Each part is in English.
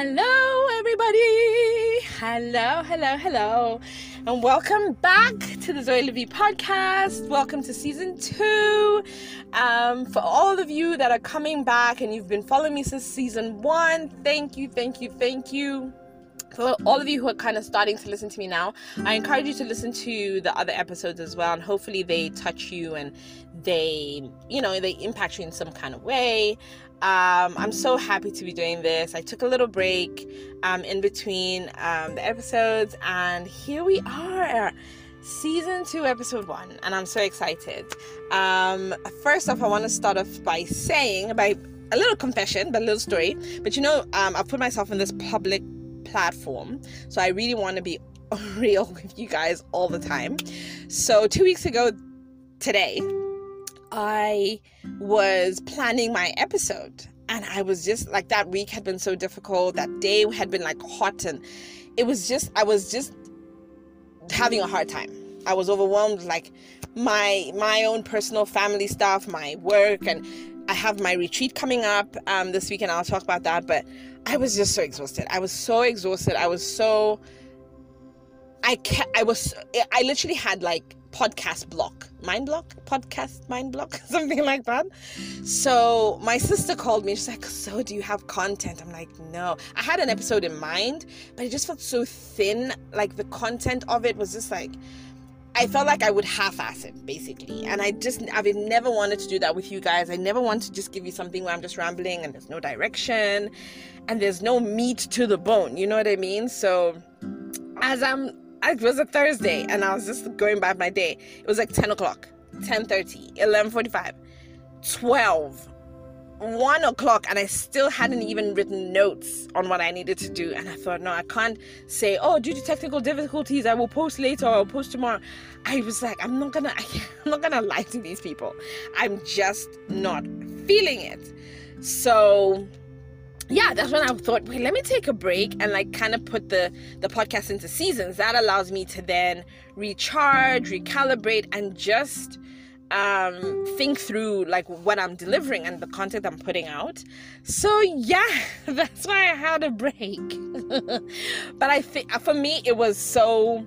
Hello, everybody. Hello, hello, hello. And welcome back to the Zoe La Vie podcast. Welcome to season two. Um, for all of you that are coming back and you've been following me since season one, thank you, thank you, thank you for all of you who are kind of starting to listen to me now, I encourage you to listen to the other episodes as well, and hopefully they touch you and they, you know, they impact you in some kind of way. Um, I'm so happy to be doing this. I took a little break um, in between um, the episodes, and here we are, season two, episode one, and I'm so excited. Um, first off, I want to start off by saying, by a little confession, but a little story. But you know, um, I've put myself in this public platform. So I really want to be real with you guys all the time. So, two weeks ago today, I was planning my episode. And I was just like, that week had been so difficult. That day had been like hot. And it was just, I was just having a hard time. I was overwhelmed, like my my own personal family stuff, my work, and I have my retreat coming up um, this weekend. I'll talk about that. But I was just so exhausted. I was so exhausted. I was so. I I was. I literally had like podcast block, mind block, podcast mind block, something like that. So my sister called me. She's like, "So do you have content?" I'm like, "No." I had an episode in mind, but it just felt so thin. Like the content of it was just like I felt like I would half-ass it basically, and I just I've never wanted to do that with you guys. I never want to just give you something where I'm just rambling and there's no direction, and there's no meat to the bone. You know what I mean? So as I'm, it was a Thursday, and I was just going by my day. It was like 10 o'clock, 10:30, 11:45, 12 one o'clock and I still hadn't even written notes on what I needed to do. And I thought, no, I can't say, oh, due to technical difficulties, I will post later or I'll post tomorrow. I was like, I'm not gonna, I'm not gonna lie to these people. I'm just not feeling it. So yeah, that's when I thought, wait, let me take a break and like kind of put the the podcast into seasons. That allows me to then recharge, recalibrate, and just um think through like what i'm delivering and the content i'm putting out. So yeah that's why i had a break. But i think for me it was so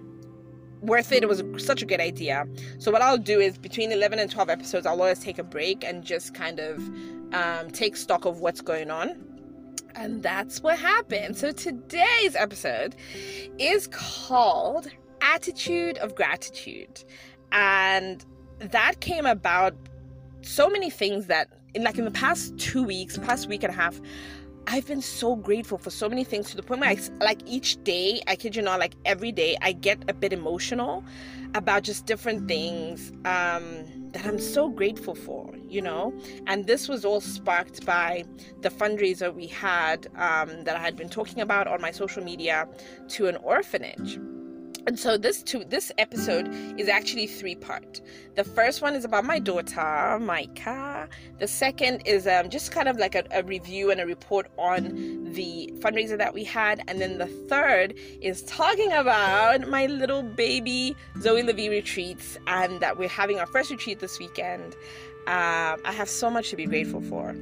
worth it. It was such a good idea. So what i'll do is between 11 and 12 episodes i'll always take a break and just kind of um, take stock of what's going on. And that's what happened. So today's episode is called attitude of gratitude. And that came about so many things that in like in the past two weeks past week and a half I've been so grateful for so many things to the point where I, like each day, I kid you not, like every day, I get a bit emotional about just different things um, that I'm so grateful for, you know. And this was all sparked by the fundraiser we had um, that I had been talking about on my social media to an orphanage and so this two this episode is actually three part. The first one is about my daughter micah. The second is um, just kind of like a, a, review and a report on the fundraiser that we had. And then the third is talking about my little baby zoe la vie retreats and that we're having our first retreat this weekend. Um, i have so much to be grateful for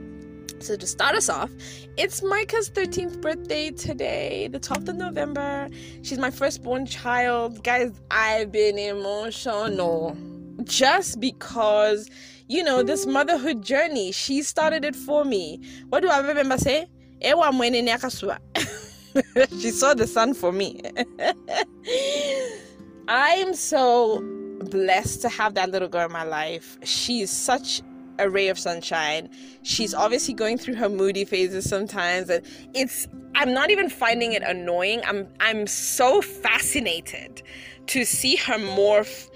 so, to start us off, it's Micah's 13th birthday today, the 12th of November. She's my firstborn child. Guys, I've been emotional just because, you know, this motherhood journey, she started it for me. What do I remember say? Eh, she saw the sun for me. I am so blessed to have that little girl in my life. She's such a ray of sunshine. She's obviously going through her moody phases sometimes and it's I'm not even finding it annoying. I'm I'm so fascinated to see her morph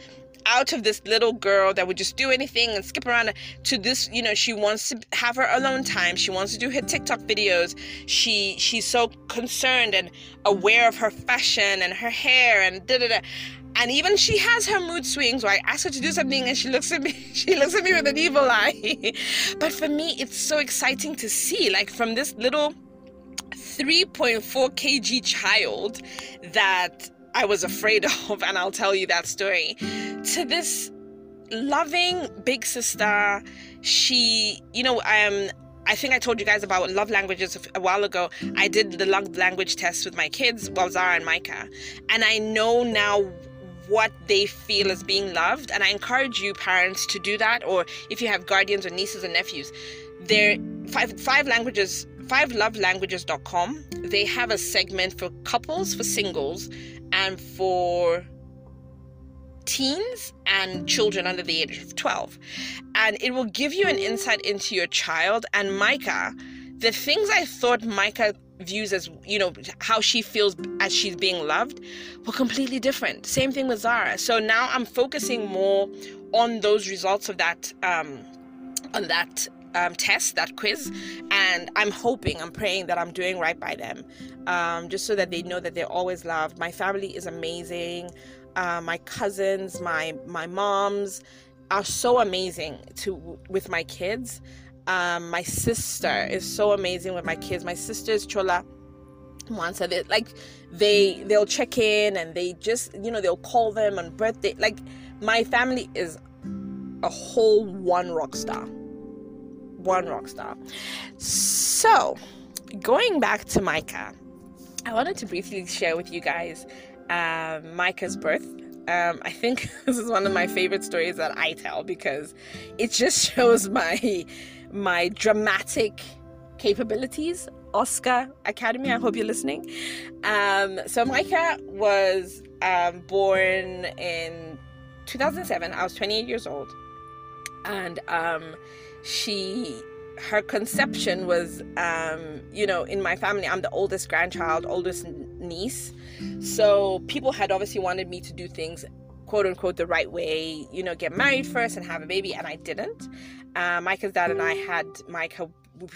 out of this little girl that would just do anything and skip around to this you know she wants to have her alone time she wants to do her tiktok videos she she's so concerned and aware of her fashion and her hair and da da da and even she has her mood swings where I ask her to do something and she looks at me she looks at me with an evil eye. But for me it's so exciting to see like from this little 3.4 kg child that I was afraid of and I'll tell you that story to this loving big sister. She you know um I think I told you guys about love languages a while ago. I did the love language test with my kids, well, Zara and Micah, and I know now what they feel as being loved. And I encourage you, parents, to do that. Or if you have guardians or nieces and nephews, there five five languages five they have a segment for couples for singles and for teens and children under the age of 12. And it will give you an insight into your child. And Micah, the things I thought Micah views as, you know, how she feels as she's being loved were completely different. Same thing with Zara. So now I'm focusing more on those results of that, um, on that um, test, that quiz, and I'm hoping, I'm praying that I'm doing right by them, um, just so that they know that they're always loved. My family is amazing uh, my cousins, my my moms are so amazing to with my kids. Um, my sister is so amazing with my kids. My sister's chola once a like they they'll check in and they just you know they'll call them on birthday. Like my family is a whole one rock star, one rock star. So going back to Micah, I wanted to briefly share with you guys uh, Micah's birth. Um, I think this is one of my favorite stories that I tell because it just shows my my dramatic capabilities. Oscar Academy, I hope you're listening. Um, so Micah was um, born in 2007. I was 28 years old, and um, she her conception was, um, you know, in my family, I'm the oldest grandchild, oldest niece. So people had obviously wanted me to do things, quote unquote, the right way, you know, get married first and have a baby, and I didn't. Uh, Micah's dad and I had Micah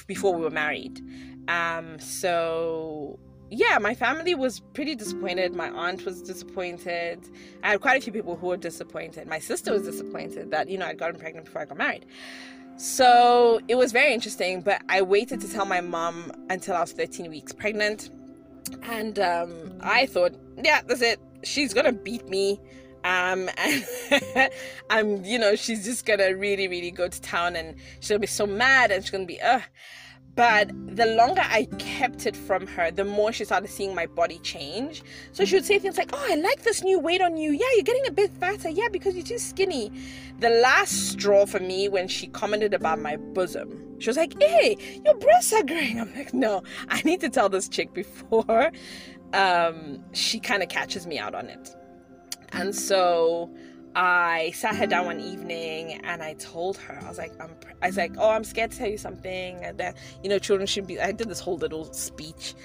before we were married. Um, so yeah, my family was pretty disappointed. My aunt was disappointed. I had quite a few people who were disappointed. My sister was disappointed that, you know, I'd gotten pregnant before I got married. So it was very interesting, but I waited to tell my mom until I was 13 weeks pregnant. And um, I thought, yeah, that's it. She's gonna beat me. Um, and you know, she's just gonna really, really go to town and she'll be so mad and she's gonna be, ugh. But the longer I kept it from her, the more she started seeing my body change. So she would say things like, Oh, I like this new weight on you. Yeah, you're getting a bit fatter. Yeah, because you're too skinny. The last straw for me when she commented about my bosom, she was like, Hey, your breasts are growing. I'm like, No, I need to tell this chick before um, she kind of catches me out on it. And so I sat her down one evening and I told her, I was like, I'm, I was like, oh, I'm scared to tell you something. That, you know, children shouldn't be, I did this whole little speech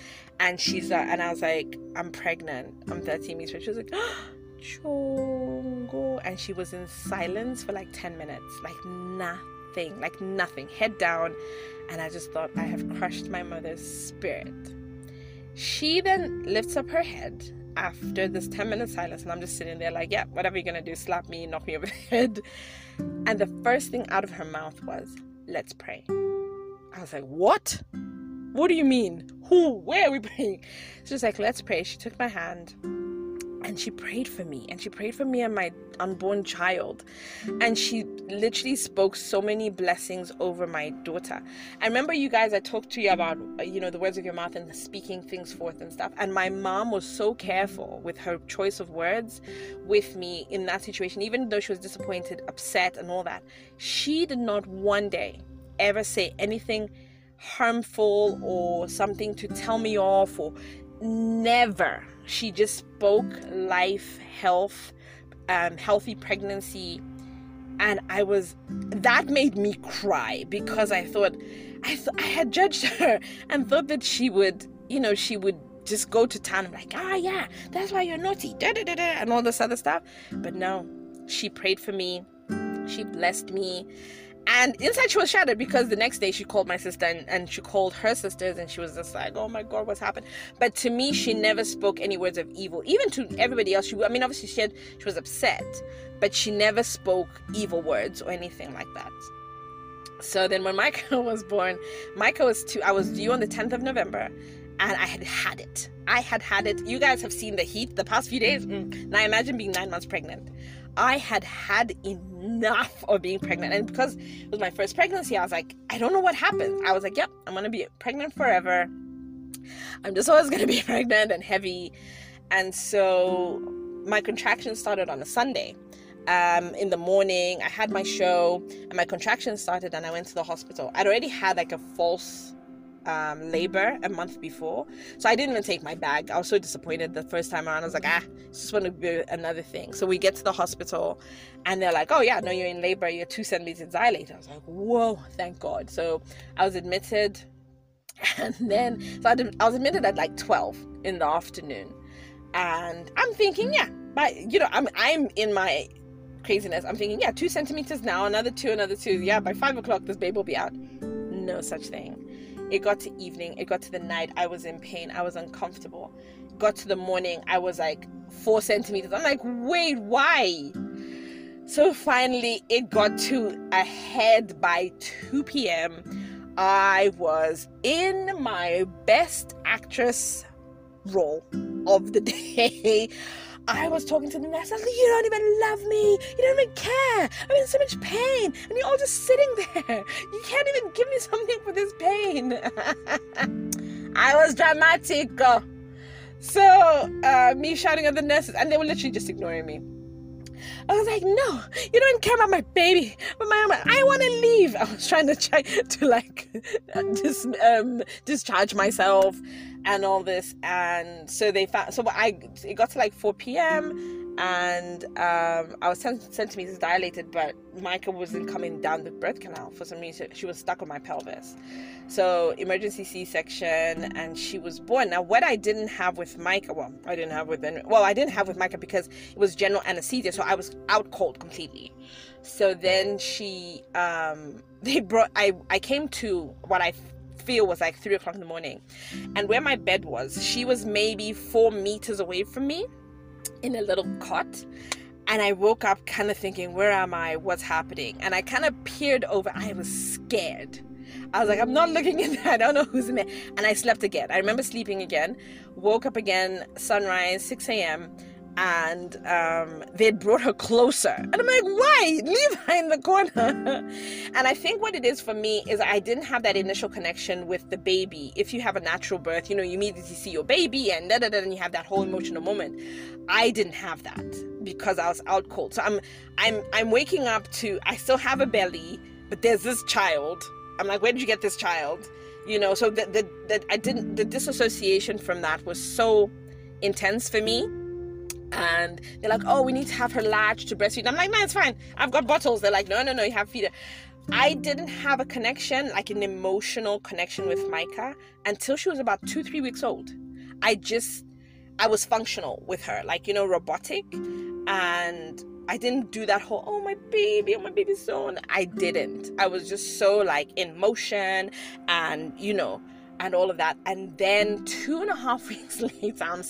and she's, uh, and I was like, I'm pregnant. I'm 13 weeks pregnant. She was like, oh, Chongo. And she was in silence for like 10 minutes, like nothing, like nothing, head down. And I just thought, I have crushed my mother's spirit. She then lifts up her head after this 10 minute silence and I'm just sitting there like, yeah, whatever you're gonna do, slap me, knock me over the head. And the first thing out of her mouth was, let's pray. I was like, what? What do you mean? Who? Where are we praying? She was like, let's pray. She took my hand and she prayed for me and she prayed for me and my unborn child. And she literally spoke so many blessings over my daughter. I remember you guys i talked to you about you know the words of your mouth and speaking things forth and stuff. And my mom was so careful with her choice of words with me in that situation even though she was disappointed upset and all that. She did not one day ever say anything harmful or something to tell me off or never she just spoke life, health, um, healthy pregnancy. And I was, that made me cry because I thought, I, th- I had judged her and thought that she would, you know, she would just go to town and like, ah, yeah, that's why you're naughty, da da da da, and all this other stuff. But no, she prayed for me, she blessed me, and inside she was shattered because the next day she called my sister and, and she called her sisters and she was just like oh my god what's happened? But to me she never spoke any words of evil. Even to everybody else she i mean obviously she had she was upset but she never spoke evil words or anything like that. So then when Micah was born Micah was two i was due on the 10th of november and i had had it. I had had it. You guys have seen the heat the past few days? Mm. now imagine being nine months pregnant I had had enough of being pregnant. And because it was my first pregnancy, I was like, I don't know what happened. I was like, yep, I'm going to be pregnant forever. I'm just always going to be pregnant and heavy. And so my contractions started on a Sunday. Um, in the morning, I had my show and my contractions started, and I went to the hospital. I'd already had like a false um, labor a month before. So I didn't even take my bag. I was so disappointed the first time around. I was like, ah, it's just want to be another thing. So we get to the hospital and they're like, oh, yeah, no, you're in labor. You're two centimeters dilated. I was like, whoa, thank God. So I was admitted. And then, so I was admitted at like 12 in the afternoon. And I'm thinking, yeah, but you know, I'm, I'm in my craziness. I'm thinking, yeah, two centimeters now, another two, another two. Yeah, by five o'clock, this baby will be out. No such thing it got to evening, it got to the night, I was in pain, I was uncomfortable. Got to the morning, I was like four centimeters. I'm like, wait, why? So finally, it got to a head by 2 p.m. I was in my best actress role of the day. I was talking to the nurse. I like, You don't even love me. You don't even care. I'm in so much pain. And you're all just sitting there. You can't even give me something for this pain. I was dramatic. So, uh, me shouting at the nurses, and they were literally just ignoring me. I was like, no, you don't care about my baby. But my I want to leave. I was trying to try to like just um, discharge myself and all this. And so they found, so I, it got to like 4 p.m. and um, I was 10 centimeters dilated, but Micah wasn't coming down the birth canal for some reason. She was stuck on my pelvis. So emergency C-section, and she was born. Now, what I didn't have with Micah, well, I didn't have with, well, I didn't have with Micah because it was general anesthesia, so I was out cold completely. So then she, um, they brought, I, I came to what I feel was like three o'clock in the morning. And where my bed was, she was maybe four meters away from me in a little cot. And I woke up kind of thinking, where am I? What's happening? And I kind of peered over. I was scared. I was like, I'm not looking in there. I don't know who's in there. And I slept again. I remember sleeping again. Woke up again, sunrise, 6 a.m and um, they'd brought her closer. And I'm like, why? Leave her in the corner. and I think what it is for me is I didn't have that initial connection with the baby. If you have a natural birth, you know, you immediately see your baby and da da da, and you have that whole emotional moment. I didn't have that because I was out cold. So I'm, I'm, I'm waking up to. I still have a belly, but there's this child. I'm like, where did you get this child? You know, so that the, the I didn't the disassociation from that was so intense for me and they're like, oh, we need to have her latch to breastfeed. I'm like, no, it's fine. I've got bottles. They're like, no, no, no, you have feeder. I didn't have a connection, like an emotional connection with Micah until she was about two, three weeks old. I just, I was functional with her, like, you know, robotic. And I didn't do that whole, oh, my baby, oh, my baby's so. I didn't. I was just so like in motion and, you know, and all of that. And then two and a half weeks later, I'm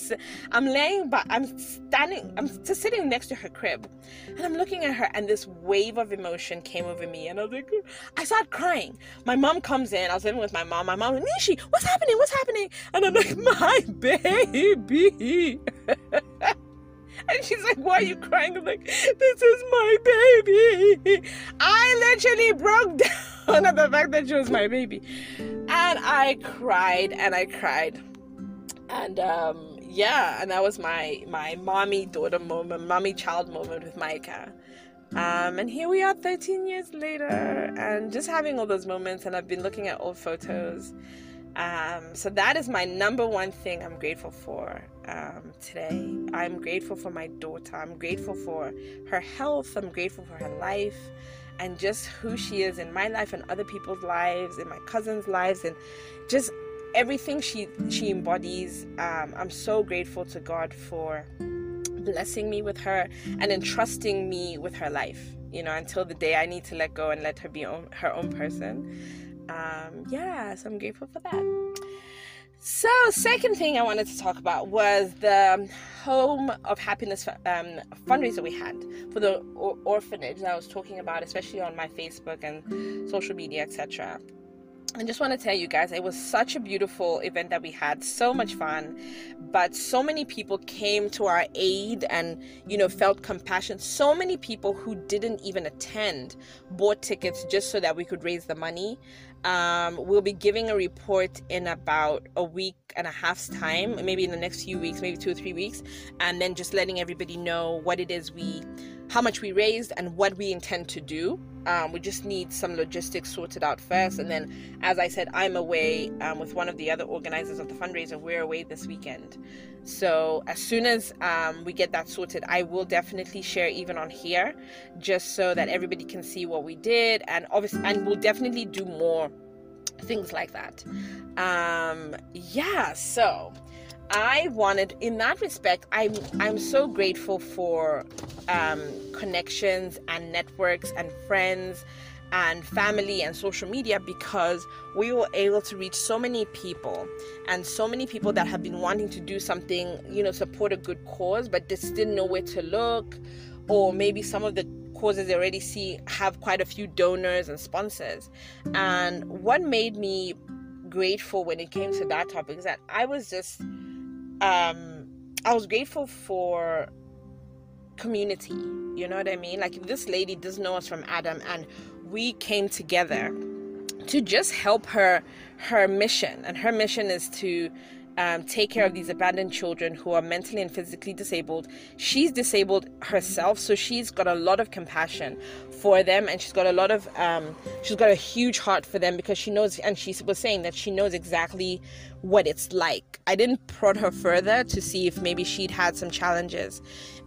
I'm laying, but I'm standing, I'm just sitting next to her crib, and I'm looking at her, and this wave of emotion came over me, and I was like, I started crying. My mom comes in. I was living with my mom. My mom, Nishi, what's happening? What's happening? And I'm like, my baby. And she's like, Why are you crying? I'm like, This is my baby. I literally broke down at the fact that she was my baby. And I cried and I cried. And um, yeah, and that was my my mommy daughter moment, mommy child moment with Micah. Um, and here we are 13 years later and just having all those moments and I've been looking at old photos um, so that is my number one thing I'm grateful for um, today. I'm grateful for my daughter. I'm grateful for her health. I'm grateful for her life and just who she is in my life and other people's lives, in my cousins' lives, and just everything she she embodies. Um, I'm so grateful to God for blessing me with her and entrusting me with her life. You know, until the day I need to let go and let her be own, her own person um, yeah, so I'm grateful for that. So, second thing I wanted to talk about was the Home of Happiness um, fundraiser we had for the or- orphanage that I was talking about, especially on my Facebook and social media, etc. I just want to tell you guys, it was such a beautiful event that we had, so much fun. But so many people came to our aid and, you know, felt compassion. So many people who didn't even attend bought tickets just so that we could raise the money. Um, we'll be giving a report in about a week and a half's time, maybe in the next few weeks, maybe two or three weeks, and then just letting everybody know what it is we how much we raised and what we intend to do. Um, we just need some logistics sorted out first. And then, as I said, I'm away um, with one of the other organizers of the fundraiser. We're away this weekend. So, as soon as um, we get that sorted, I will definitely share even on here just so that everybody can see what we did. And obviously, and we'll definitely do more things like that. Um, yeah, so I wanted, in that respect, I'm I'm so grateful for um, connections and networks and friends and family and social media because we were able to reach so many people and so many people that have been wanting to do something, you know, support a good cause, but just didn't know where to look, or maybe some of the causes they already see have quite a few donors and sponsors. And what made me grateful when it came to that topic is that I was just um, I was grateful for community. You know what I mean? Like this lady doesn't know us from Adam, and we came together to just help her her mission, and her mission is to um, take care of these abandoned children who are mentally and physically disabled. She's disabled herself, so she's got a lot of compassion for them, and she's got a lot of um, she's got a huge heart for them because she knows, and she was saying that she knows exactly what it's like. I didn't prod her further to see if maybe she'd had some challenges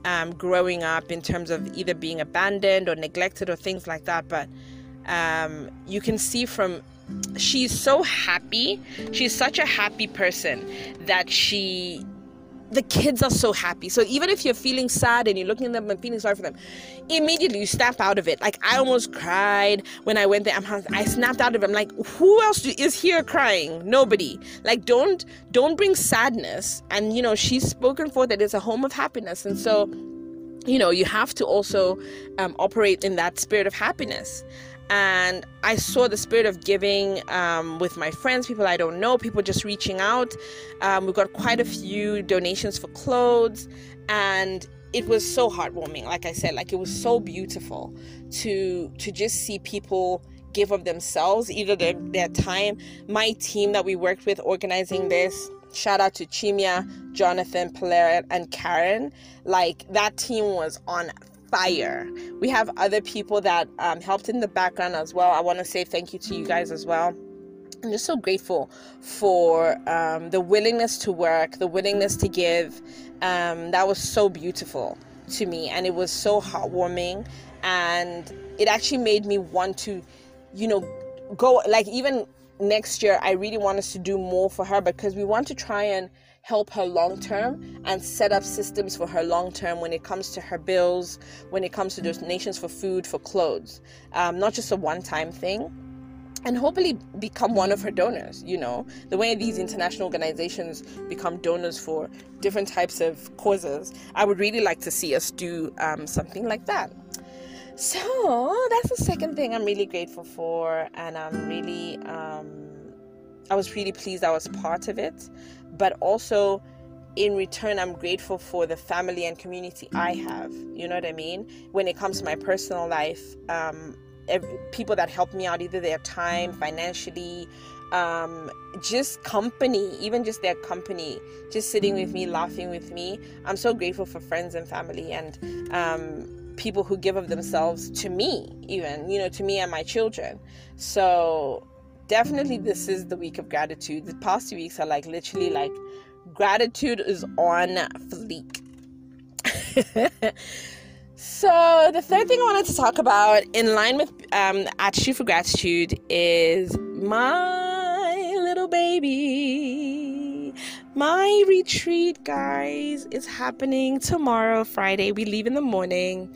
um, growing up in terms of either being abandoned or neglected or things like that, but um, you can see from she's so happy. She's such a happy person that she the kids are so happy. So even if you're feeling sad and you're looking at them and feeling sorry for them, immediately you snap out of it. Like I almost cried when I went there. I'm, I snapped out of it. I'm like, who else is here crying? Nobody. Like don't don't bring sadness. And you know she's spoken for that it's a home of happiness. And so you know you have to also um, operate in that spirit of happiness and I saw the spirit of giving um, with my friends, people I don't know, people just reaching out. Um, we got quite a few donations for clothes, and it was so heartwarming. Like I said, like it was so beautiful to to just see people give of themselves, either their, their time. My team that we worked with organizing this, shout out to Chimia, Jonathan, Palaire, and Karen. Like that team was on fire. We have other people that um, helped in the background as well. I want to say thank you to you guys as well. I'm just so grateful for um, the willingness to work, the willingness to give. Um, that was so beautiful to me, and it was so heartwarming. And it actually made me want to, you know, go like even next year. I really want us to do more for her because we want to try and help her long term and set up systems for her long term when it comes to her bills, when it comes to donations for food, for clothes. Um, not just a one time thing. And hopefully become one of her donors. You know, the way these international organizations become donors for different types of causes, I would really like to see us do um, something like that. So that's the second thing I'm really grateful for, and I'm really, um, I was really pleased I was part of it but also in return i'm grateful for the family and community i have you know what i mean? When it comes to my personal life um, every, people that help me out either their time financially um, just company even just their company just sitting with me laughing with me. I'm so grateful for friends and family and um, people who give of themselves to me even you know to me and my children. So definitely this is the week of gratitude. The past two weeks are like literally like gratitude is on fleek. so the third thing I wanted to talk about, in line with um, attitude for gratitude, is my little baby. My retreat, guys, is happening tomorrow, Friday. We leave in the morning,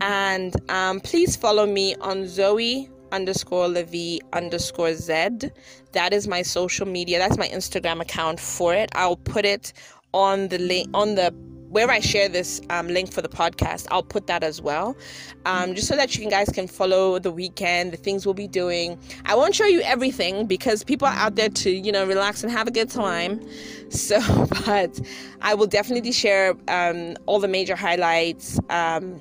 and um, please follow me on Zoe underscore La Vie underscore Z. That is my social media. That's my Instagram account for it. I'll put it on the link on the where I share this um, link for the podcast, I'll put that as well, um, just so that you guys can follow the weekend, the things we'll be doing. I won't show you everything because people are out there to you know relax and have a good time. So, but I will definitely share um, all the major highlights um,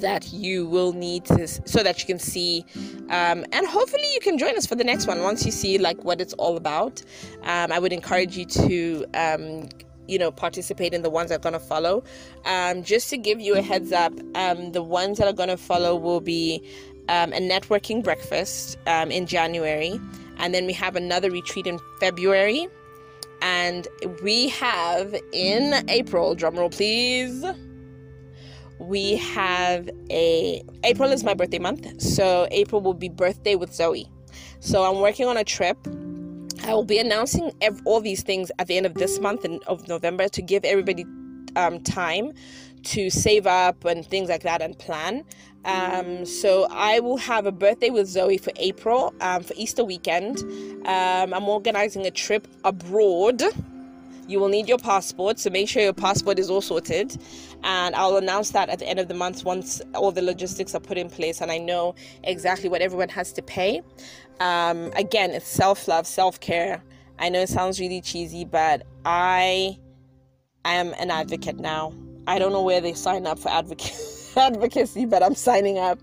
that you will need to so that you can see um, and hopefully you can join us for the next one once you see like what it's all about. Um, i would encourage you to um, you know participate in the ones that are going to follow. Um, just to give you a heads up um, the ones that are going to follow will be um, a networking breakfast in january. And then we have another retreat in february. And we have in april drumroll please we have a April is my birthday month, so April will be birthday with Zoe. So I'm working on a trip. I will be announcing ev- all these things at the end of this month and of November to give everybody um, time to save up and things like that and plan. Um, so I will have a birthday with Zoe for April um, for Easter weekend. Um, I'm organizing a trip abroad you will need your passport, so make sure your passport is all sorted. And I'll announce that at the end of the month once all the logistics are put in place and I know exactly what everyone has to pay. Um, again, it's self love, self care. I know it sounds really cheesy, but I am an advocate now. I don't know where they sign up for advocacy, but I'm signing up.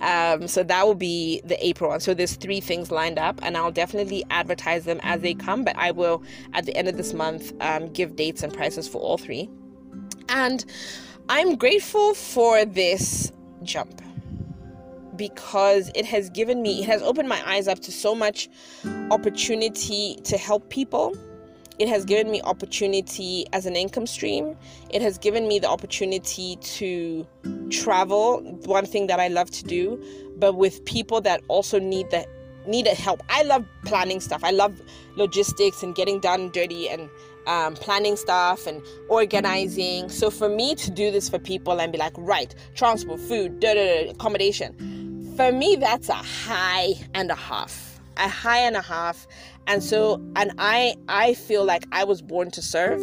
Um, so that will be the April one. So there's three things lined up, and I'll definitely advertise them as they come. But I will at the end of this month um, give dates and prices for all three. And I'm grateful for this jump because it has given me, it has opened my eyes up to so much opportunity to help people. It has given me opportunity as an income stream. It has given me the opportunity to travel one thing that i love to do but with people that also need the need a help. I love planning stuff. I love logistics and getting done dirty and um, planning stuff and organizing. So for me to do this for people and be like right transport food da, da, da, accommodation. For me that's a high and a half a high and a half and so and i i feel like i was born to serve.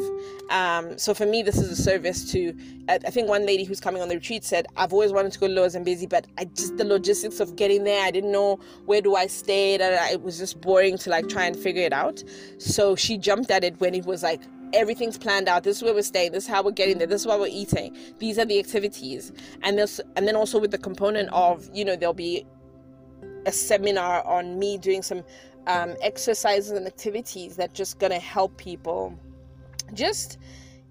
Um, so for me this is a service to i think one lady who's coming on the retreat said i've always wanted to go to Lower Zambezi but i just the logistics of getting there i didn't know where do i stay that it was just boring to like try and figure it out. So she jumped at it when it was like everything's planned out. This is where we're staying. This is how we're getting there. This is what we're eating. These are the activities. And this and then also with the component of you know there'll be a seminar on me doing some um, exercises and activities that just gonna help people just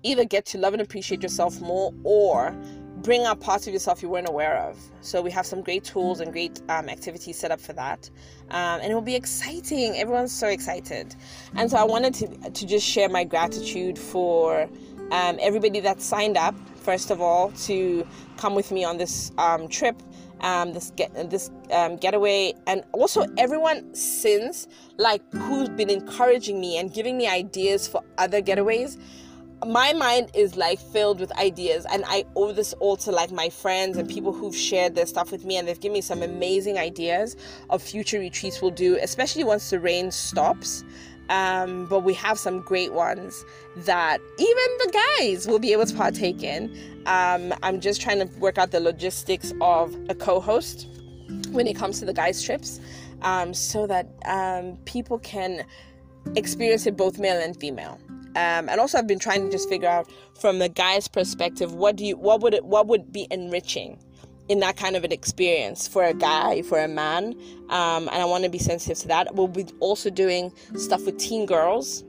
either get to love and appreciate yourself more or bring out parts of yourself you weren't aware of. So we have some great tools and great um, activities set up for that, um, and it will be exciting. Everyone's so excited, and so I wanted to to just share my gratitude for um, everybody that signed up. First of all, to come with me on this um, trip um, this get this um, getaway, and also everyone since like who's been encouraging me and giving me ideas for other getaways. My mind is like filled with ideas, and I owe this all to like my friends and people who've shared their stuff with me, and they've given me some amazing ideas of future retreats we'll do, especially once the rain stops. Um, but we have some great ones that even the guys will be able to partake in. Um, I'm just trying to work out the logistics of a co host when it comes to the guys' trips um, so that um, people can experience it both male and female. Um, and also, I've been trying to just figure out from the guy's perspective what do you what would it what would be enriching in that kind of an experience for a guy, for a man. Um, and I want to be sensitive to that. We'll be also doing stuff with teen girls.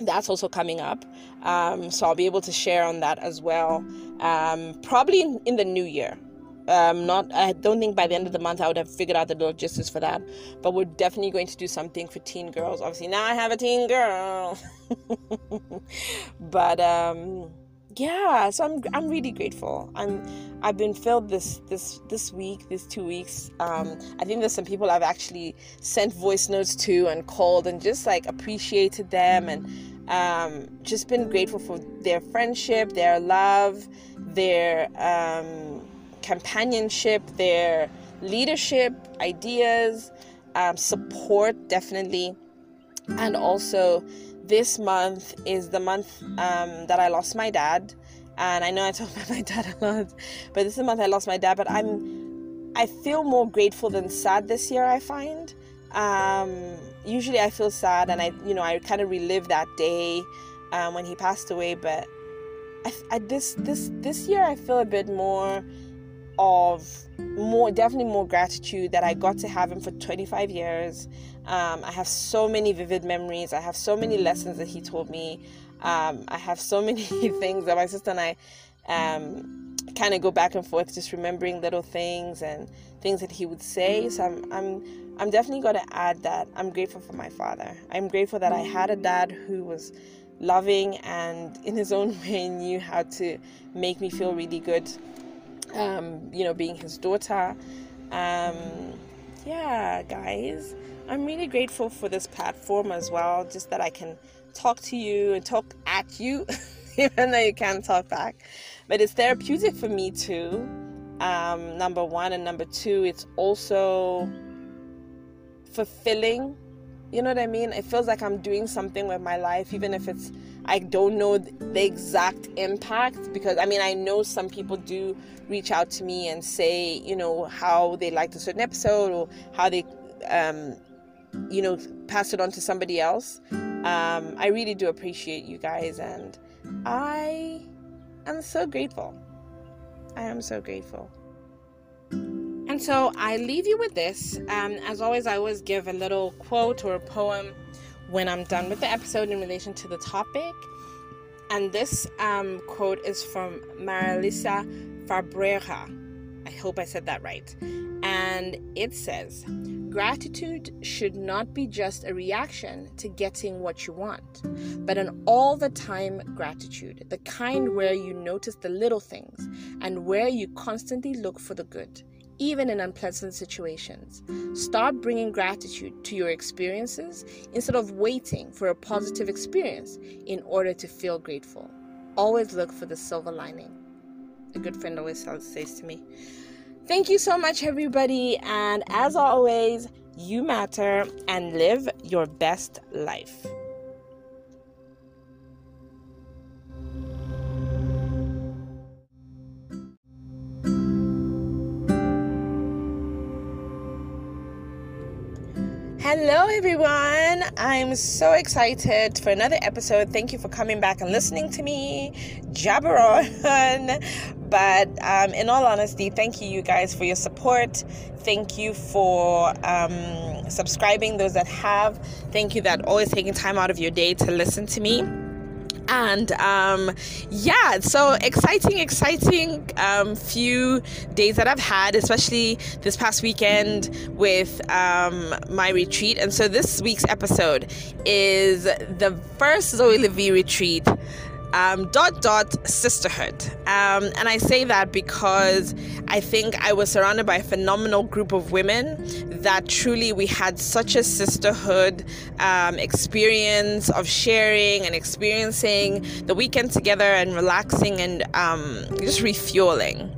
That's also coming up. Um, so I'll be able to share on that as well. Um, probably in, in, the new year. Um, not, I don't think by the end of the month I would have figured out the logistics for that, but we're definitely going to do something for teen girls. Obviously, now I have a teen girl, but um, yeah so i'm i'm really grateful. I'm i've been filled this this this week these two weeks. Um i think there's some people i've actually sent voice notes to and called and just like appreciated them and um just been grateful for their friendship their love their um companionship their leadership ideas um, support definitely. And also this month is the month um, that I lost my dad. And I know I talk about my dad a lot, but this is the month I lost my dad. But I'm, I feel more grateful than sad this year. I find. Um, usually I feel sad, and I, you know, I kind of relive that day um, when he passed away. But I, I, this this this year I feel a bit more of more definitely more gratitude that I got to have him for 25 years. Um, I have so many vivid memories. I have so many lessons that he taught me. Um, I have so many things that my sister and I um, kind of go back and forth, just remembering little things and things that he would say. So I'm I'm I'm definitely going to add that I'm grateful for my father. I'm grateful that I had a dad who was loving and in his own way knew how to make me feel really good um, you know, being his daughter. Um, yeah, guys, I'm really grateful for this platform as well, just that I can talk to you and talk at you, even though you can't talk back. But it's therapeutic for me too. Um, number one, and number two, it's also fulfilling. You know what I mean? It feels like I'm doing something with my life, even if it's I don't know the exact impact because I mean I know some people do reach out to me and say you know how they liked a certain episode or how they um, you know pass it on to somebody else. Um, I really do appreciate you guys and I am so grateful. I am so grateful. And so I leave you with this. Um, as always, I always give a little quote or a poem when I'm done with the episode in relation to the topic. And this um, quote is from Marelisa Fabrega. Hope I said that right. And it says, Gratitude should not be just a reaction to getting what you want, but an all the time gratitude, the kind where you notice the little things and where you constantly look for the good even in unpleasant situations. Start bringing gratitude to your experiences instead of waiting for a positive experience in order to feel grateful. Always look for the silver lining. A good friend always says to me. Thank you so much, everybody. And as always, you matter and live your best life. Hello, everyone. I'm so excited for another episode. Thank you for coming back and listening to me jabber on. But um, in all honesty, thank you, you guys, for your support. Thank you for um, subscribing, those that have. Thank you that always taking time out of your day to listen to me and um, yeah, so exciting, exciting um, few days that I've had, especially this past weekend with um, my retreat. And so this week's episode is the first Zoe La Vie retreat um, dot dot sisterhood. Um, and I say that because I think I was surrounded by a phenomenal group of women that truly we had such a sisterhood um, experience of sharing and experiencing the weekend together and relaxing and um, just refueling.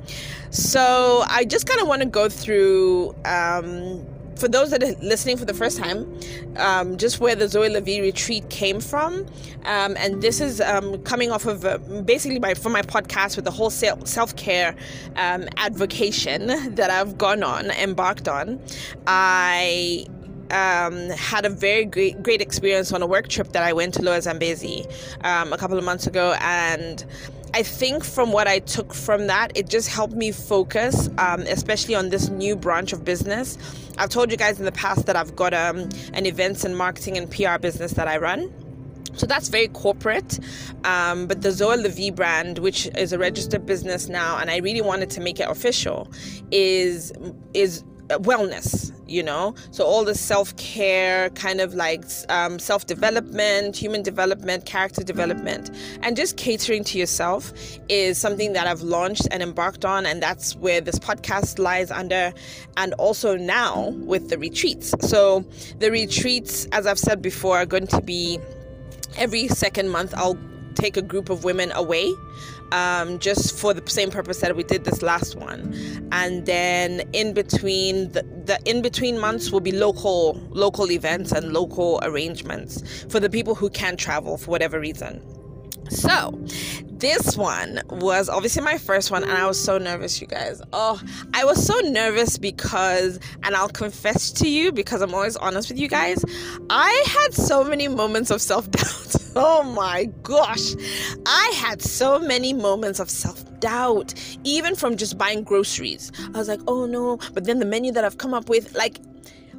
So I just kind of want to go through um, for those that are listening for the first time, um, just where the Zoe La Vie retreat came from, um, and this is um, coming off of uh, basically my from my podcast with the whole self care um, advocation that I've gone on, embarked on. I um, had a very great great experience on a work trip that I went to Lower Zambezi um, a couple of months ago, and I think from what I took from that, it just helped me focus, um, especially on this new branch of business. I've told you guys in the past that I've got um, an events and marketing and PR business that I run. So that's very corporate. Um, but the Zoe La Vie brand, which is a registered business now, and I really wanted to make it official, is is wellness you know? So all the self-care kind of like um, self-development human development character development. And just catering to yourself is something that i've launched and embarked on and that's where this podcast lies under and also now with the retreats. So the retreats as i've said before are going to be every second month i'll take a group of women away um, just for the same purpose that we did this last one. And then in between the, the in between months will be local local events and local arrangements for the people who can't travel for whatever reason. So, this one was obviously my first one, and I was so nervous, you guys. Oh, I was so nervous because, and I'll confess to you because I'm always honest with you guys, I had so many moments of self doubt. oh my gosh, I had so many moments of self doubt, even from just buying groceries. I was like, oh no, but then the menu that I've come up with, like,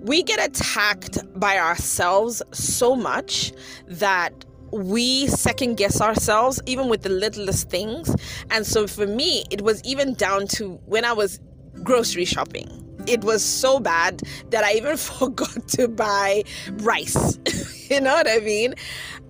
we get attacked by ourselves so much that we second guess ourselves even with the littlest things. And so for me, it was even down to when I was grocery shopping. It was so bad that I even forgot to buy rice. you know what I mean?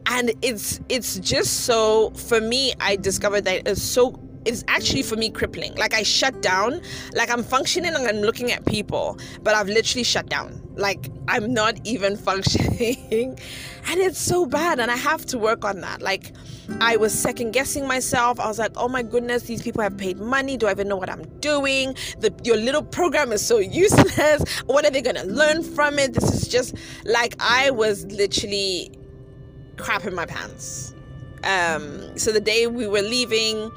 And it's it's just so for me I discovered that it's so it's actually for me crippling. Like I shut down, like I'm functioning and I'm looking at people, but I've literally shut down. Like I'm not even functioning. and it's so bad. And I have to work on that. Like I was second guessing myself. I was like, oh my goodness, these people have paid money. Do I even know what I'm doing? The, your little program is so useless. What are they going to learn from it? This is just like I was literally crap in my pants. Um, so the day we were leaving,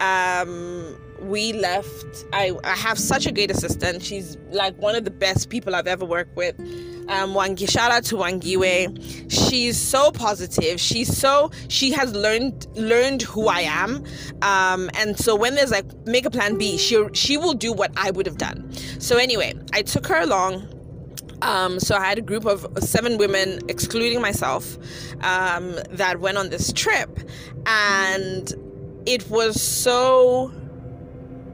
um, we left. I, I have such a great assistant. She's like one of the best people I've ever worked with. Um, Wangi, shout out to Wangiwe. She's so positive. She's so she has learned learned who I am. Um, and so when there's like make a plan B, she she will do what I would have done. So anyway, I took her along. Um, so I had a group of seven women, excluding myself, um, that went on this trip, and it was so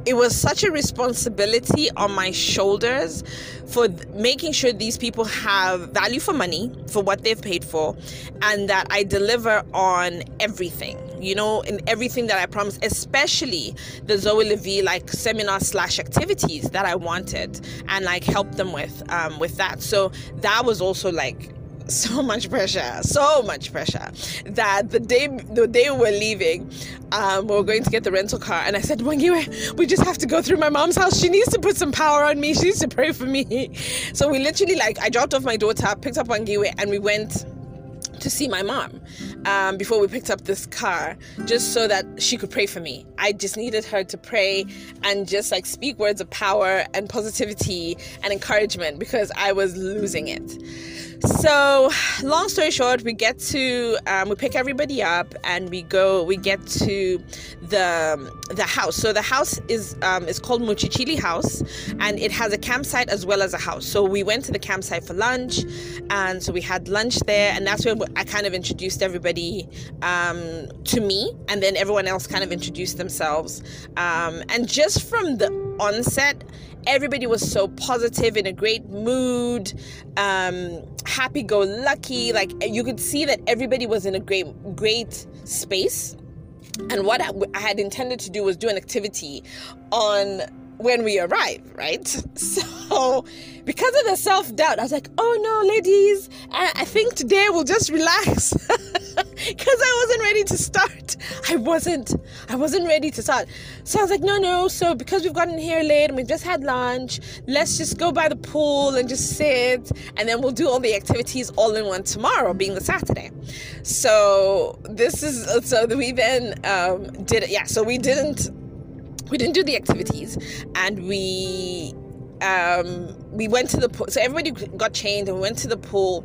it was such a responsibility on my shoulders for th- making sure these people have value for money for what they've paid for and that I deliver on everything you know in everything that I promised especially the Zoe La Vie like seminar slash activities that I wanted and like help them with um with that. So that was also like so much pressure, so much pressure that the day the day we were leaving, um, we were going to get the rental car, and I said, Wangiwe, we just have to go through my mom's house. She needs to put some power on me. She needs to pray for me. So we literally like I dropped off my daughter, picked up Wangiwe, and we went to see my mom um, before we picked up this car just so that she could pray for me. I just needed her to pray and just like speak words of power and positivity and encouragement because I was losing it. So, long story short, we get to um, we pick everybody up and we go. We get to the the house. So the house is um, is called Muchichili House, and it has a campsite as well as a house. So we went to the campsite for lunch, and so we had lunch there, and that's where I kind of introduced everybody um, to me, and then everyone else kind of introduced themselves. Um, and just from the onset everybody was so positive in a great mood um, happy go lucky like you could see that everybody was in a great great space and what I had intended to do was do an activity on when we arrive, right? So, because of the self doubt, I was like, oh no, ladies, I, I think today we'll just relax. Because I wasn't ready to start. I wasn't. I wasn't ready to start. So I was like, no, no. So, because we've gotten here late and we've just had lunch, let's just go by the pool and just sit. And then we'll do all the activities all in one tomorrow, being the Saturday. So, this is, so we then um, did it. Yeah, so we didn't we didn't do the activities and we um, we went to the pool. So everybody got chained and we went to the pool.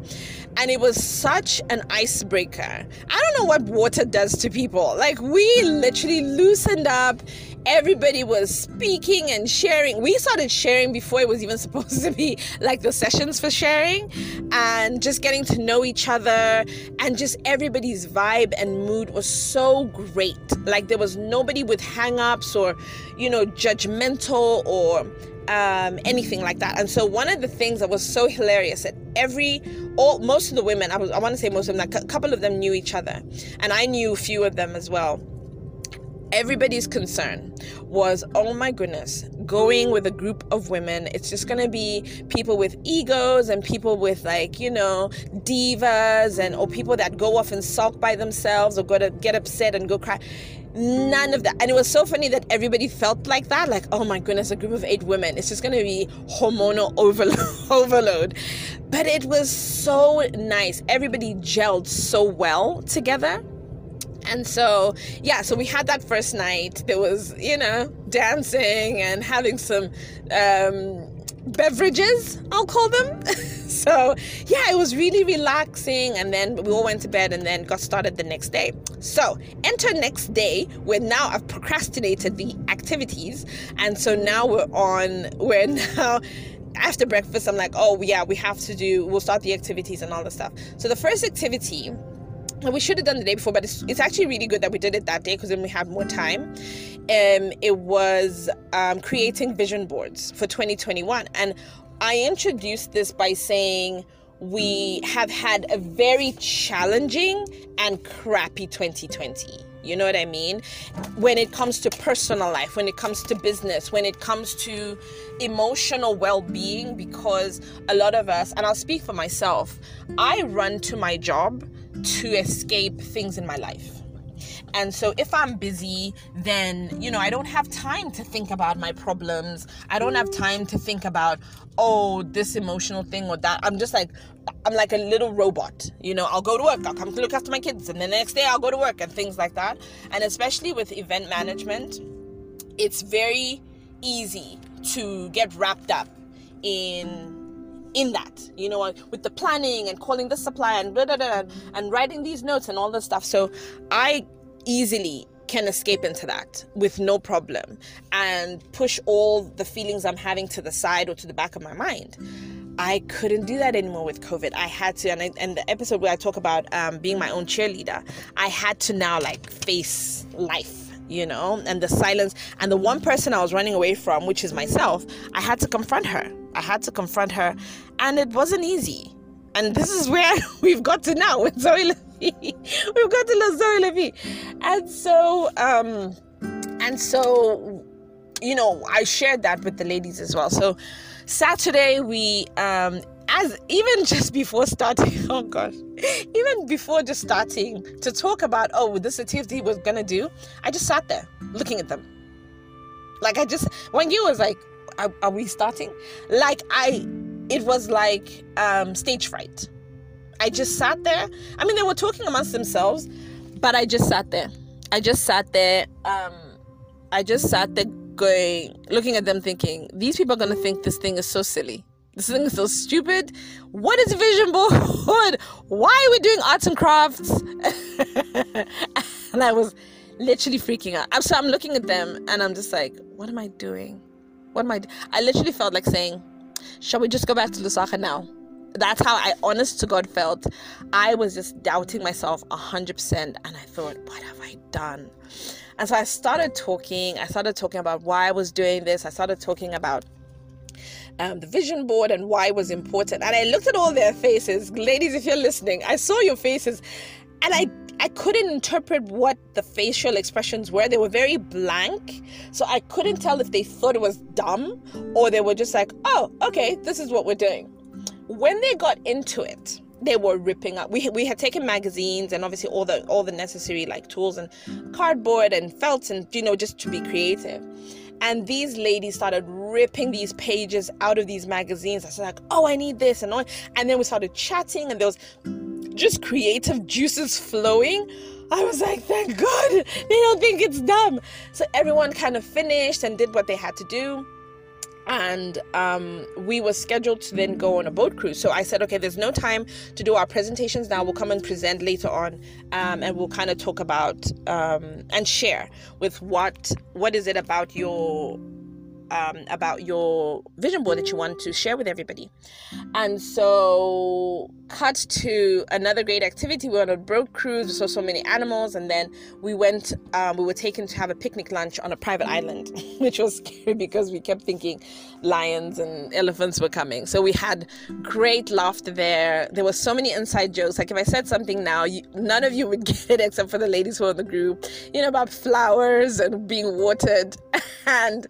And it was such an icebreaker. I don't know what water does to people. Like, we literally loosened up. Everybody was speaking and sharing. We started sharing before it was even supposed to be like the sessions for sharing and just getting to know each other. And just everybody's vibe and mood was so great. Like, there was nobody with hang ups or, you know, judgmental or um, anything like that. And so one of the things that was so hilarious that every all most of the women, I, was, I want to say most of them, like a couple of them knew each other, and I knew a few of them as well. Everybody's concern was, oh my goodness, going with a group of women, it's just gonna be people with egos and people with like, you know, divas and or people that go off and sulk by themselves or go to get upset and go cry none of that. And it was so funny that everybody felt like that like oh my goodness a group of eight women it's just going to be hormonal overload overload. But it was so nice. Everybody gelled so well together. And so, yeah, so we had that first night. There was, you know, dancing and having some um, beverages, I'll call them. so, yeah, it was really relaxing. And then we all went to bed and then got started the next day. So, enter next day where now I've procrastinated the activities. And so now we're on, we're now after breakfast, I'm like, oh, yeah, we have to do, we'll start the activities and all the stuff. So, the first activity, we should have done the day before, but it's, it's actually really good that we did it that day because then we have more time. Um, it was um, creating vision boards for 2021. And I introduced this by saying we have had a very challenging and crappy 2020. You know what I mean? When it comes to personal life, when it comes to business, when it comes to emotional well being, because a lot of us, and I'll speak for myself, I run to my job to escape things in my life. And so if I'm busy, then, you know, I don't have time to think about my problems. I don't have time to think about, oh, this emotional thing or that. I'm just like, I'm like a little robot. You know, I'll go to work, I'll come to look after my kids, and the next day I'll go to work and things like that. And especially with event management, it's very easy to get wrapped up in in that you know with the planning and calling the supplier and blah, blah, blah, and writing these notes and all this stuff so i easily can escape into that with no problem and push all the feelings i'm having to the side or to the back of my mind I couldn't do that anymore with COVID. I had to, and, I, and the episode where I talk about um, being my own cheerleader, I had to now like face life, you know, and the silence. And the one person I was running away from, which is myself, I had to confront her. I had to confront her, and it wasn't easy. And this is where we've got to now with Zoe La Vie. we've got to love Zoe La Vie. And so, um, and so, you know, I shared that with the ladies as well. So Saturday we um as even just before starting, oh gosh, even before just starting to talk about, oh, this activity was gonna do, I just sat there looking at them. Like I just, when you was like, are, are we starting? Like I, it was like um, stage fright. I just sat there. I mean, they were talking amongst themselves, but I just sat there. I just sat there. Um, I just sat there going, looking at them thinking, these people are going to think this thing is so silly. This thing is so stupid. What is vision board? Why are we doing arts and crafts? and I was literally freaking out. So I'm looking at them and I'm just like, what am I doing? What am I? I literally felt like saying, shall we just go back to Lusaka now? That's how I, honest to God, felt. I was just doubting myself hundred percent, and I thought, what have I done? And so I started talking. I started talking about why I was doing this. I started talking about um, the vision board and why it was important. And I looked at all their faces. Ladies, if you're listening, I saw your faces and I I couldn't interpret what the facial expressions were. They were very blank. So I couldn't tell if they thought it was dumb or they were just like, oh, okay, this is what we're doing. When they got into it, they were ripping up. We, we had taken magazines and obviously all the all the necessary like tools and cardboard and felt and you know just to be creative. And these ladies started ripping these pages out of these magazines. I was like, oh, I need this and all. And then we started chatting and there was just creative juices flowing. I was like, thank God they don't think it's dumb. So everyone kind of finished and did what they had to do. And um, we were scheduled to then go on a boat cruise. So I said, okay, there's no time to do our presentations now. We'll come and present later on, um, and we'll kind of talk about um, and share with what what is it about your um, about your vision board that you want to share with everybody. And so, cut to another great activity. We went on a boat cruise. We saw so many animals, and then we went. Um, we were taken to have a picnic lunch on a private island, which was scary because we kept thinking lions and elephants were coming. So we had great laughter there. There were so many inside jokes. Like if I said something now, you, none of you would get it except for the ladies who were in the group. You know about flowers and being watered and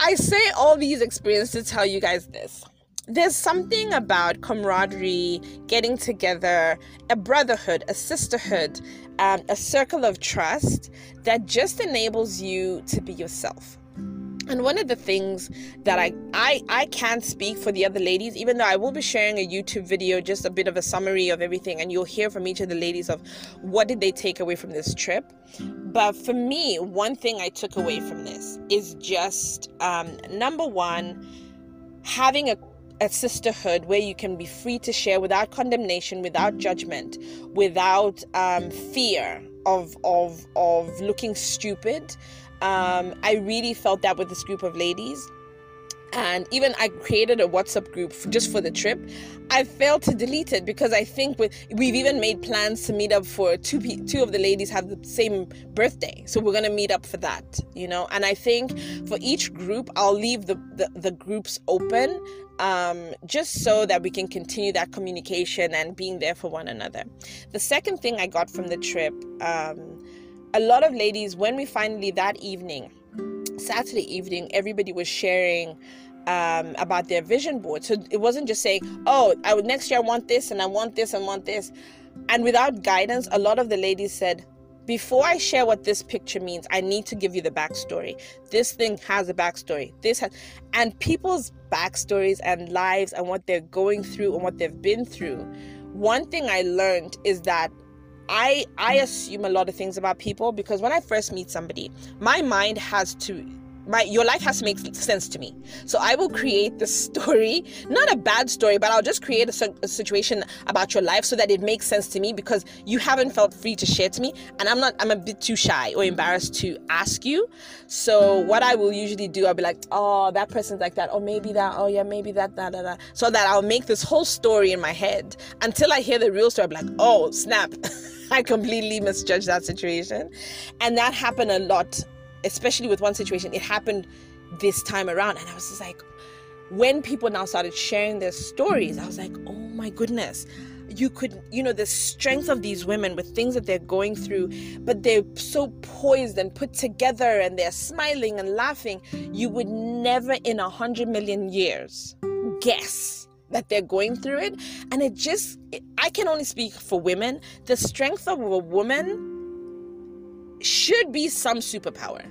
I say all these experiences to tell you guys this. There's something about camaraderie, getting together, a brotherhood, a sisterhood, um, a circle of trust that just enables you to be yourself. and one of the things that I, I I can't speak for the other ladies, even though I will be sharing a YouTube video, just a bit of a summary of everything, and you'll hear from each of the ladies of what did they take away from this trip. But for me, one thing I took away from this is just um, number one, having a a sisterhood where you can be free to share without condemnation, without judgment, without um, fear of of of looking stupid. Um, I really felt that with this group of ladies and even I created a WhatsApp group just for the trip. I failed to delete it because I think we, we've even made plans to meet up for two two of the ladies have the same birthday, so we're gonna meet up for that, you know. And I think for each group, I'll leave the the, the groups open um, just so that we can continue that communication and being there for one another. The second thing I got from the trip, um, a lot of ladies, when we finally that evening, Saturday evening, everybody was sharing um, about their vision board. So it wasn't just saying, "Oh, I would next year I want this and I want this and want this," and without guidance, a lot of the ladies said, "Before I share what this picture means, I need to give you the backstory. This thing has a backstory. This has, and people's backstories and lives and what they're going through and what they've been through. One thing I learned is that I I assume a lot of things about people because when I first meet somebody, my mind has to my your life has to make sense to me. So i will create the story not a bad story but i'll just create a, a, situation about your life so that it makes sense to me because you haven't felt free to share to me and i'm not i'm a bit too shy or embarrassed to ask you. So what i will usually do i'll be like oh that person's like that. Or maybe that. Oh yeah maybe that that that, that. so that i'll make this whole story in my head until i hear the real story. I'm like oh snap. I completely misjudged that situation. And that happened a lot especially with one situation, it happened this time around. And I was just like, when people now started sharing their stories, I was like, oh my goodness. You could, you know, the strength of these women with things that they're going through, but they're so poised and put together and they're smiling and laughing. You would never in a hundred million years guess that they're going through it. And it just, I can only speak for women. The strength of a woman should be some superpower.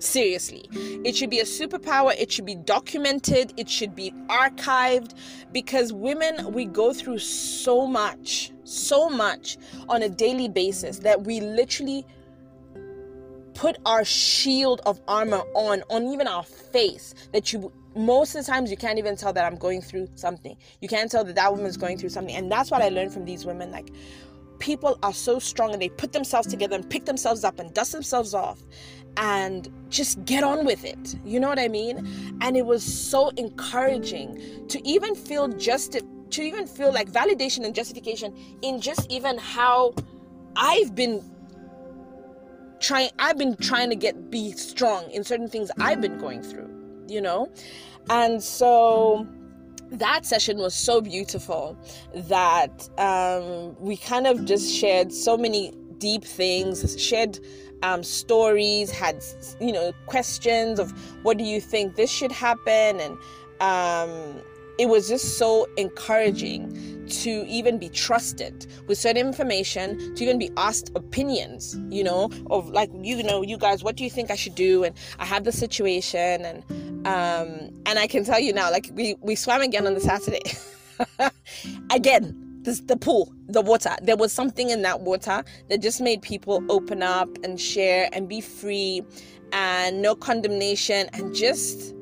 Seriously, it should be a superpower. It should be documented. It should be archived because women, we go through so much, so much on a daily basis that we literally put our shield of armor on, on even our face, that you most of the times you can't even tell that I'm going through something. You can't tell that that woman's going through something. And that's what I learned from these women. Like, people are so strong and they put themselves together and pick themselves up and dust themselves off and just get on with it. You know what I mean? And it was so encouraging to even feel just to even feel like validation and justification in just even how I've been trying I've been trying to get be strong in certain things I've been going through, you know? And so that session was so beautiful that um, we kind of just shared so many deep things, shared um, stories, had you know questions of what do you think this should happen, and um, it was just so encouraging to even be trusted with certain information, to even be asked opinions, you know, of like you know you guys, what do you think I should do, and I have the situation and um, and I can tell you now, like we we swam again on the Saturday. again, this, the pool, the water. There was something in that water that just made people open up and share and be free, and no condemnation, and just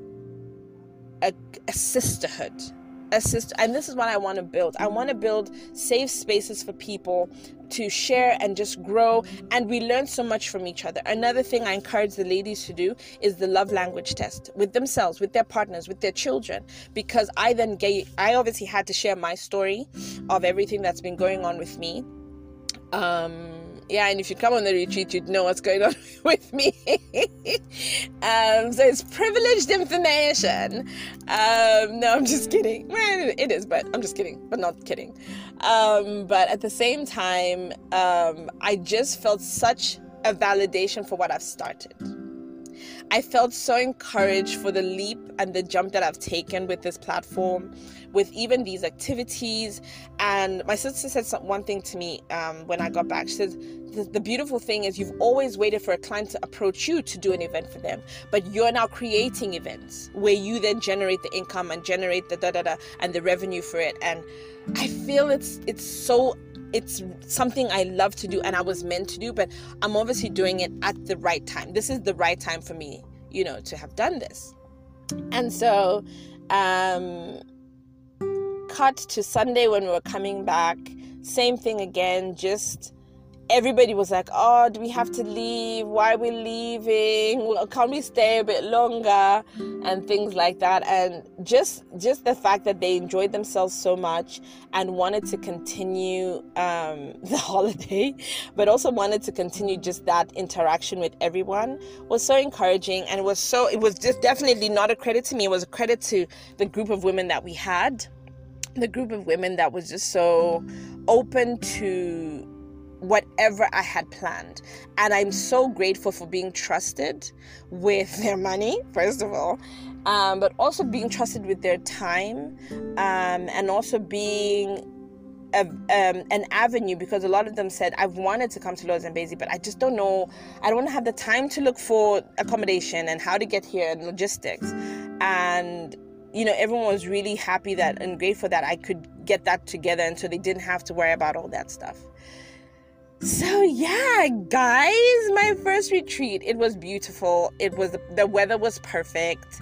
a, a sisterhood assist and this is what i want to build. I want to build safe spaces for people to share and just grow and we learn so much from each other. Another thing i encourage the ladies to do is the love language test with themselves with their partners with their children because i then gave i obviously had to share my story of everything that's been going on with me. Um yeah, and if you come on the retreat, you'd know what's going on with me. um, so it's privileged information. Um, no, I'm just kidding. Well, it is, but I'm just kidding, but not kidding. Um, but at the same time, um, I just felt such a validation for what I've started. I felt so encouraged for the leap and the jump that I've taken with this platform, with even these activities. And my sister said some, one thing to me um, when I got back. She said, the, the beautiful thing is you've always waited for a client to approach you to do an event for them, but you're now creating events where you then generate the income and generate the da da da and the revenue for it. And I feel it's it's so it's something I love to do and I was meant to do, but I'm obviously doing it at the right time. This is the right time for me, you know, to have done this. And so, um, cut to Sunday when we were coming back, same thing again, just everybody was like, "Oh, do we have to leave? Why are we leaving? Can't we stay a bit longer?" and things like that. And just just the fact that they enjoyed themselves so much and wanted to continue um, the holiday, but also wanted to continue just that interaction with everyone was so encouraging. And was so it was just definitely not a credit to me. It was a credit to the group of women that we had, the group of women that was just so open to whatever I had planned. And I'm so grateful for being trusted with their money, first of all, um, but also being trusted with their time um, and also being a, um, an avenue because a lot of them said I've wanted to come to Lower Zambezi, but I just don't know. I don't have the time to look for accommodation and how to get here and logistics. And you know, everyone was really happy that and grateful that I could get that together, and so they didn't have to worry about all that stuff. So yeah, guys, my first retreat. It was beautiful. It was the weather was perfect.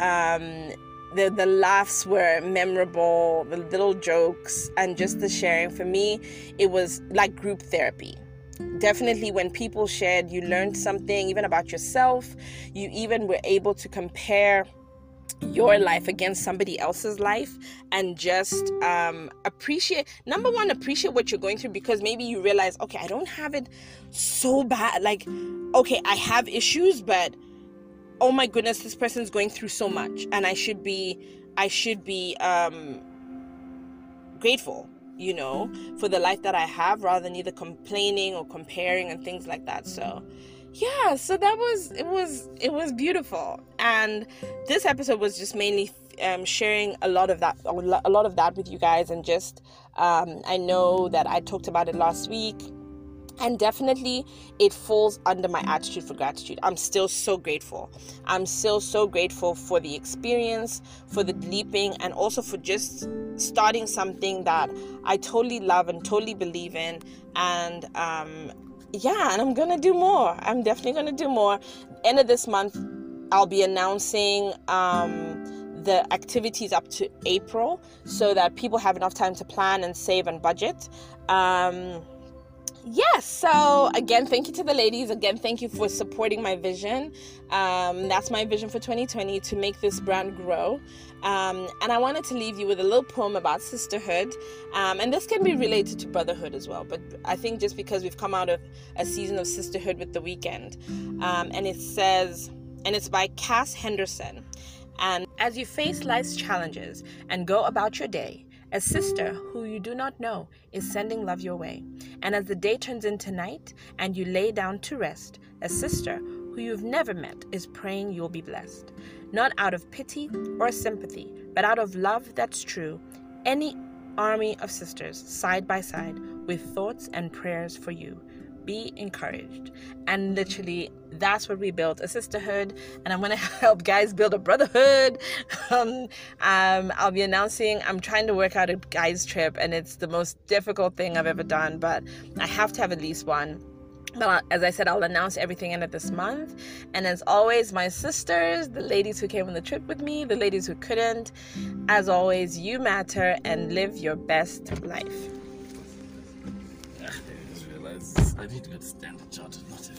Um, the the laughs were memorable. The little jokes and just the sharing. For me, it was like group therapy. Definitely, when people shared, you learned something even about yourself. You even were able to compare your life against somebody else's life and just um, appreciate number one appreciate what you're going through because maybe you realize okay i don't have it so bad like okay i have issues but oh my goodness this person's going through so much and i should be i should be um grateful you know for the life that i have rather than either complaining or comparing and things like that. So yeah so that was it was it was beautiful. And this episode was just mainly um, sharing a lot of that a lot of that with you guys and just um, i know that i talked about it last week. And definitely it falls under my attitude for gratitude. I'm still so grateful. I'm still so grateful for the experience for the leaping and also for just starting something that i totally love and totally believe in. And um, yeah, and I'm gonna do more. I'm definitely gonna do more. End of this month, I'll be announcing um, the activities up to April so that people have enough time to plan and save and budget. Um, yes so again thank you to the ladies. Again thank you for supporting my vision. Um, that's my vision for 2020 to make this brand grow. Um, and i wanted to leave you with a little poem about sisterhood. Um, and this can be related to brotherhood as well but i think just because we've come out of a season of sisterhood with the weekend. Um, and it says and it's by cass henderson. And as you face life's challenges and go about your day a sister who you do not know is sending love your way. And as the day turns into night and you lay down to rest, a sister who you've never met is praying you'll be blessed. Not out of pity or sympathy, but out of love that's true. Any army of sisters side by side with thoughts and prayers for you be encouraged. And literally, that's what we built a sisterhood. And I'm going to help guys build a brotherhood. Um, um, I'll be announcing, I'm trying to work out a guys' trip, and it's the most difficult thing I've ever done, but I have to have at least one. But as I said, I'll announce everything end of this month. And as always, my sisters, the ladies who came on the trip with me, the ladies who couldn't, as always, you matter and live your best life. I need to go to Standard Chartered, not